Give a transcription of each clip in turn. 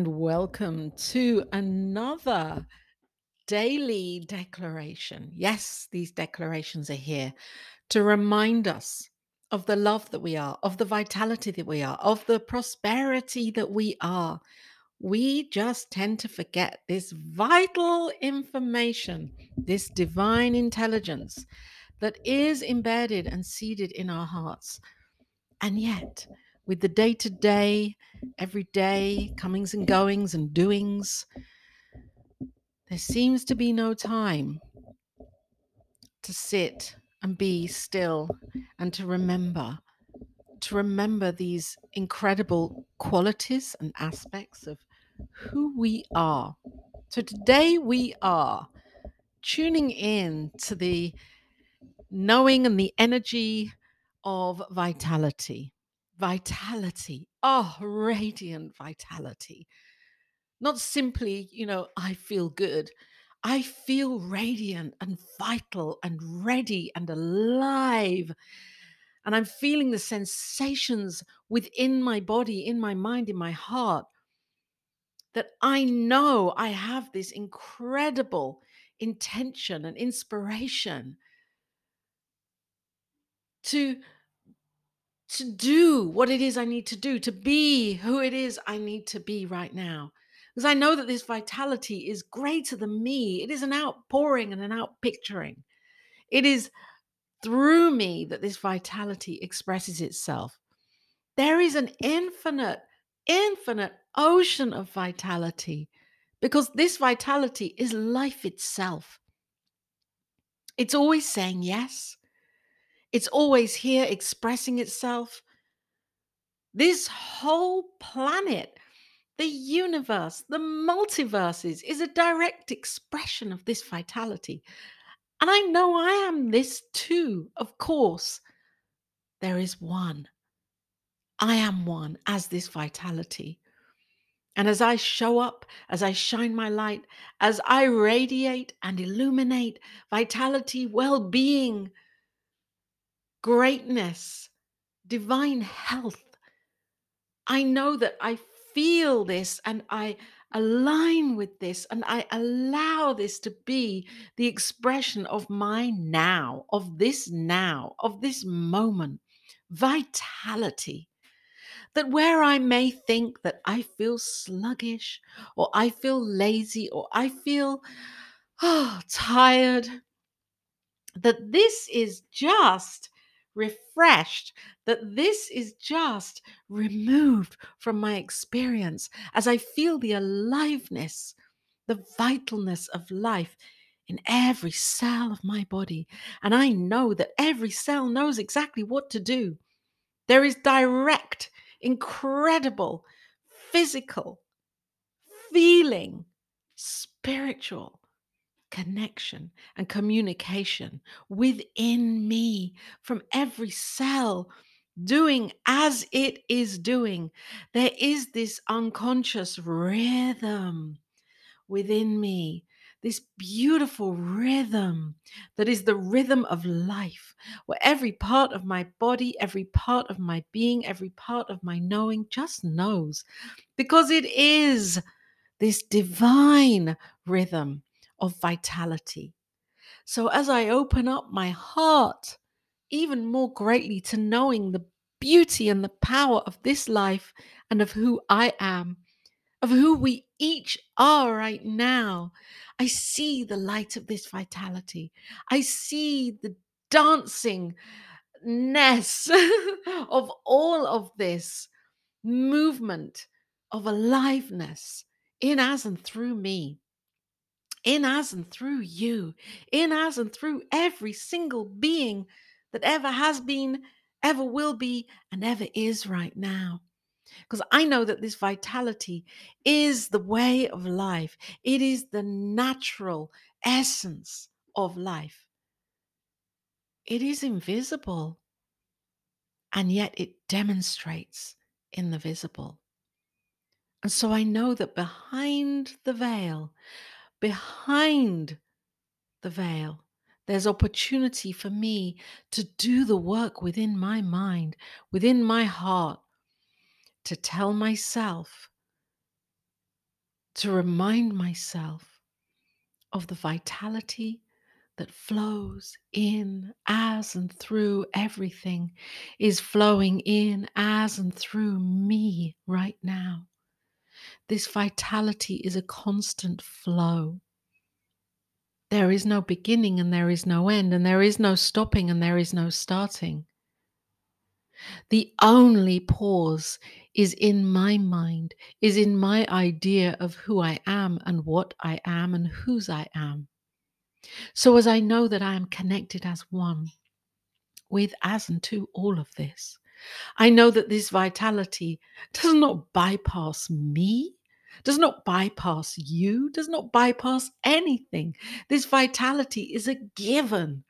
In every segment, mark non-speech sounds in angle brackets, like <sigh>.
and welcome to another daily declaration. Yes, these declarations are here to remind us of the love that we are, of the vitality that we are, of the prosperity that we are. We just tend to forget this vital information, this divine intelligence that is embedded and seeded in our hearts. And yet, with the day to day, everyday comings and goings and doings, there seems to be no time to sit and be still and to remember, to remember these incredible qualities and aspects of who we are. So today we are tuning in to the knowing and the energy of vitality. Vitality. Oh, radiant vitality. Not simply, you know, I feel good. I feel radiant and vital and ready and alive. And I'm feeling the sensations within my body, in my mind, in my heart that I know I have this incredible intention and inspiration to to do what it is I need to do, to be who it is I need to be right now. Because I know that this vitality is greater than me. It is an outpouring and an outpicturing. It is through me that this vitality expresses itself. There is an infinite, infinite ocean of vitality because this vitality is life itself. It's always saying yes, it's always here expressing itself. This whole planet, the universe, the multiverses is a direct expression of this vitality. And I know I am this too, of course. There is one. I am one as this vitality. And as I show up, as I shine my light, as I radiate and illuminate vitality, well being, greatness, divine health. I know that I feel this and I align with this and I allow this to be the expression of my now, of this now, of this moment. Vitality. That where I may think that I feel sluggish or I feel lazy or I feel oh, <sighs> tired, that this is just refreshed, that this is just removed from my experience as I feel the aliveness, the vitalness of life in every cell of my body. And I know that every cell knows exactly what to do. There is direct, incredible, physical, feeling, spiritual connection and communication within me from every cell doing as it is doing. There is this unconscious rhythm within me, this beautiful rhythm that is the rhythm of life, where every part of my body, every part of my being, every part of my knowing just knows because it is this divine rhythm of vitality. So as I open up my heart even more greatly to knowing the beauty and the power of this life and of who I am, of who we each are right now, I see the light of this vitality. I see the dancing ness <laughs> of all of this movement of aliveness in, as, and through me in us and through you, in us and through every single being that ever has been, ever will be, and ever is right now. Because I know that this vitality is the way of life, it is the natural essence of life. It is invisible, and yet it demonstrates in the visible. And so I know that behind the veil, behind the veil, there's opportunity for me to do the work within my mind, within my heart, to tell myself to remind myself of the vitality that flows in as and through everything is flowing in as and through me right now. This vitality is a constant flow. There is no beginning and there is no end, and there is no stopping and there is no starting. The only pause is in my mind, is in my idea of who I am and what I am and whose I am. So, as I know that I am connected as one with, as, and to all of this, I know that this vitality does not bypass me, does not bypass you, does not bypass anything. This vitality is a given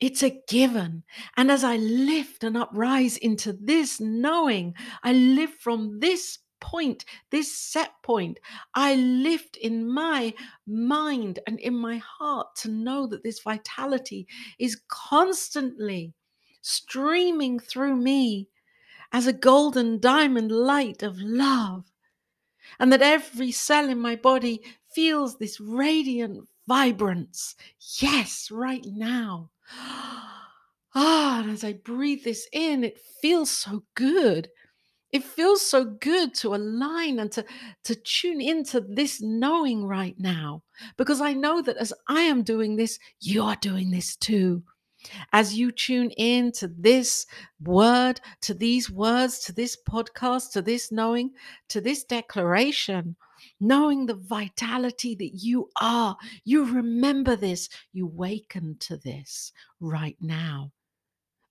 it's a given. And as I lift and uprise into this knowing, I live from this point, this set point. I lift in my mind and in my heart to know that this vitality is constantly streaming through me as a golden diamond light of love. And that every cell in my body feels this radiant vibrance. Yes, right now. <gasps> Ah, and as I breathe this in, it feels so good. It feels so good to align and to, to tune into this knowing right now, because I know that as I am doing this, you are doing this too. As you tune in to this word, to these words, to this podcast, to this knowing, to this declaration, knowing the vitality that you are. You remember this, you waken to this right now.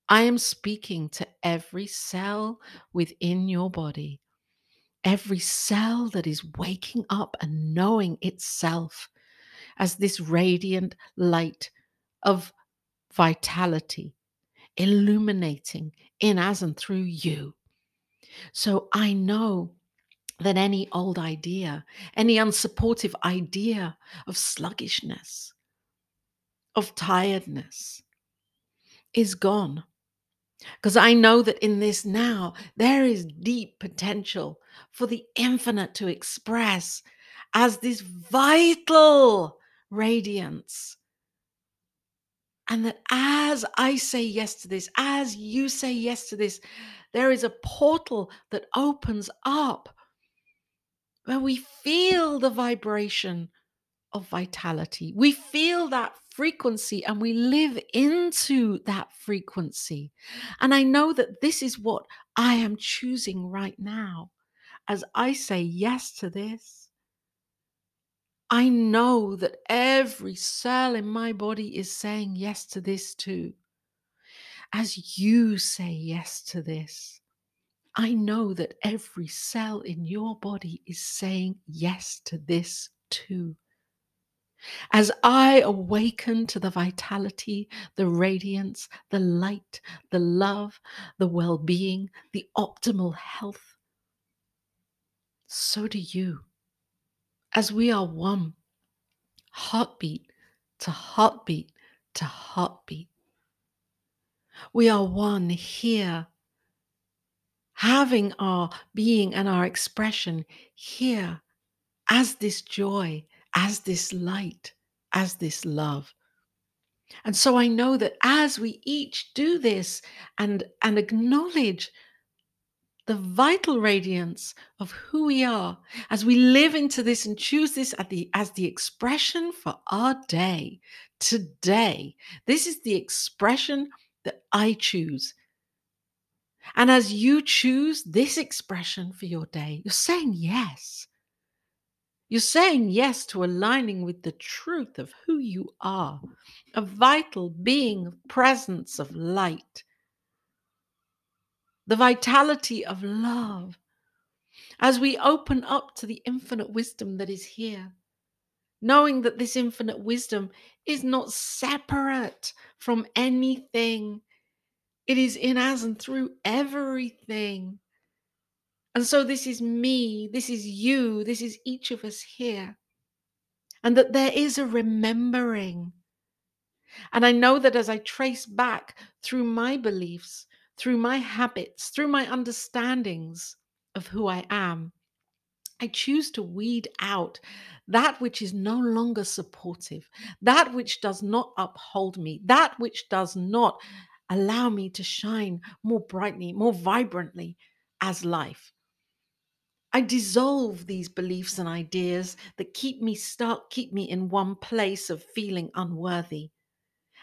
I am speaking to every cell within your body, every cell that is waking up and knowing itself as this radiant light of vitality, illuminating in, as, and through you. So I know that any old idea, any unsupportive idea of sluggishness, of tiredness, is gone. Because I know that in this now, there is deep potential for the infinite to express as this vital radiance. And that as I say yes to this, as you say yes to this, there is a portal that opens up where we feel the vibration of vitality. We feel that frequency and we live into that frequency. And I know that this is what I am choosing right now. As I say yes to this, I know that every cell in my body is saying yes to this too. As you say yes to this, I know that every cell in your body is saying yes to this too. As I awaken to the vitality, the radiance, the light, the love, the well being, the optimal health, so do you. As we are one, heartbeat to heartbeat to heartbeat. We are one here having our being and our expression here as this joy, as this light, as this love. And so I know that as we each do this and, and acknowledge the vital radiance of who we are, as we live into this and choose this the, as the expression for our day, today, this is the expression that I choose. And as you choose this expression for your day, you're saying yes. You're saying yes to aligning with the truth of who you are, a vital being of presence of light, the vitality of love. As we open up to the infinite wisdom that is here, knowing that this infinite wisdom is not separate from anything it is in us and through everything. And so, this is me, this is you, this is each of us here. And that there is a remembering. And I know that as I trace back through my beliefs, through my habits, through my understandings of who I am, I choose to weed out that which is no longer supportive, that which does not uphold me, that which does not allow me to shine more brightly, more vibrantly as life. I dissolve these beliefs and ideas that keep me stuck, keep me in one place of feeling unworthy.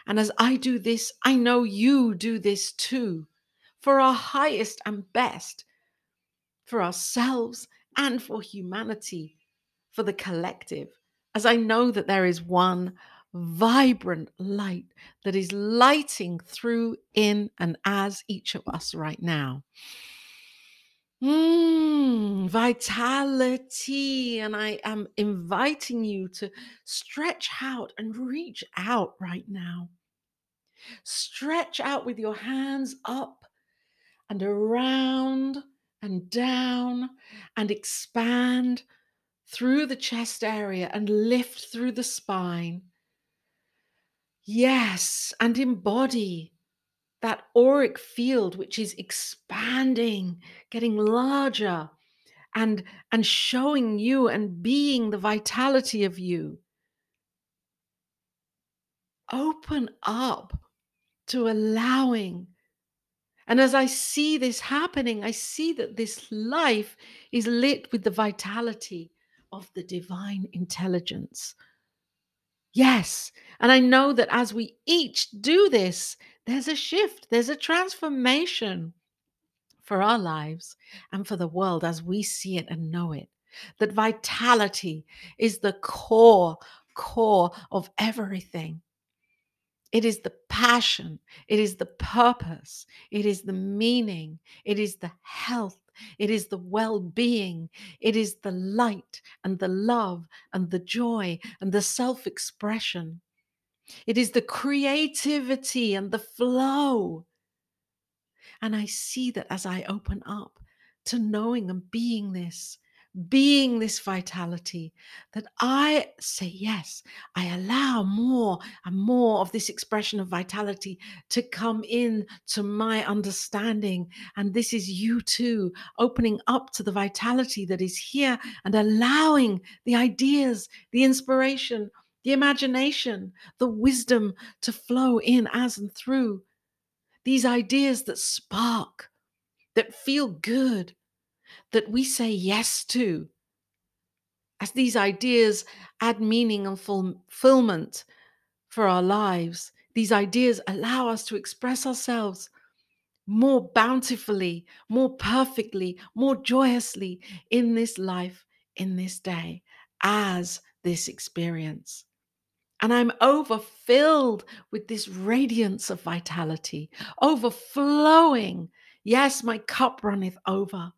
And as I do this, I know you do this too, for our highest and best, for ourselves and for humanity, for the collective, as I know that there is one vibrant light that is lighting through, in, and as each of us right now. Mm, vitality. And I am inviting you to stretch out and reach out right now. Stretch out with your hands up and around and down and expand through the chest area and lift through the spine. Yes, and embody that auric field which is expanding, getting larger and and showing you and being the vitality of you. Open up to allowing and as I see this happening, I see that this life is lit with the vitality of the divine intelligence. Yes. And I know that as we each do this, there's a shift, there's a transformation for our lives and for the world as we see it and know it. That vitality is the core, core of everything. It is the passion, it is the purpose, it is the meaning, it is the health, it is the well being, it is the light and the love and the joy and the self expression. It is the creativity and the flow. And I see that as I open up to knowing and being this, being this vitality that I say yes, I allow more and more of this expression of vitality to come in to my understanding. And this is you too, opening up to the vitality that is here and allowing the ideas, the inspiration, the imagination, the wisdom to flow in as and through. These ideas that spark, that feel good, that we say yes to. As these ideas add meaning and fulfillment for our lives, these ideas allow us to express ourselves more bountifully, more perfectly, more joyously in this life, in this day, as this experience. And I'm overfilled with this radiance of vitality, overflowing. Yes, my cup runneth over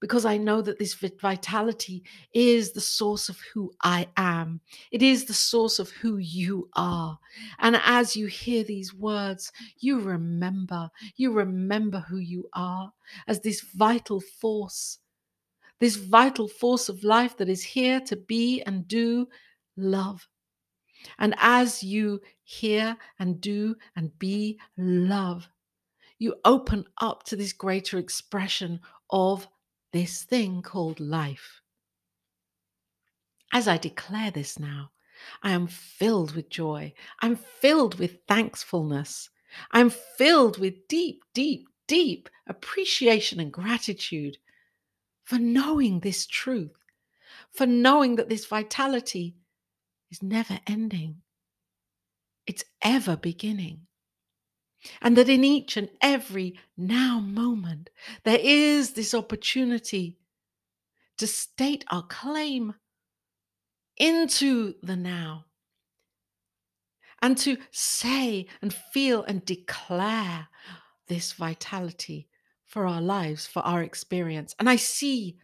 because I know that this vitality is the source of who I am. It is the source of who you are. And as you hear these words, you remember, you remember who you are as this vital force, this vital force of life that is here to be and do love. And as you hear and do and be love, you open up to this greater expression of this thing called life. As I declare this now, I am filled with joy. I'm filled with thankfulness. I'm filled with deep, deep, deep appreciation and gratitude for knowing this truth, for knowing that this vitality is never ending, it's ever beginning and that in each and every now moment, there is this opportunity to state our claim into the now and to say and feel and declare this vitality for our lives, for our experience. And I see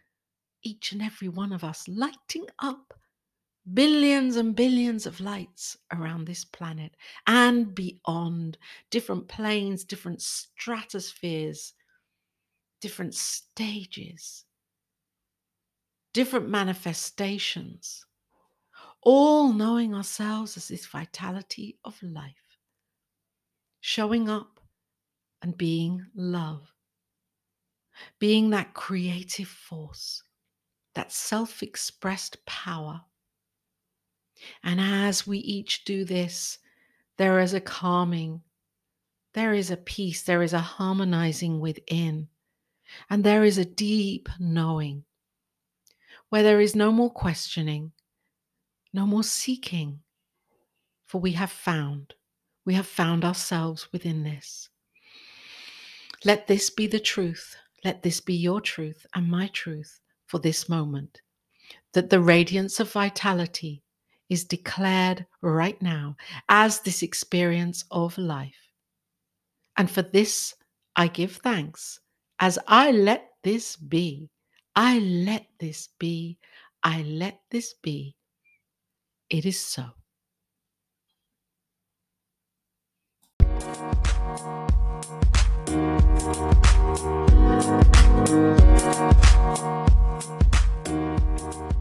each and every one of us lighting up billions and billions of lights around this planet and beyond, different planes, different stratospheres, different stages, different manifestations, all knowing ourselves as this vitality of life, showing up and being love, being that creative force that self expressed power. And as we each do this, there is a calming, there is a peace, there is a harmonizing within, and there is a deep knowing where there is no more questioning, no more seeking, for we have found, we have found ourselves within this. Let this be the truth. Let this be your truth and my truth for this moment. That the radiance of vitality is declared right now as this experience of life. And for this, I give thanks as I let this be. I let this be. I let this be. It is so. Thank you.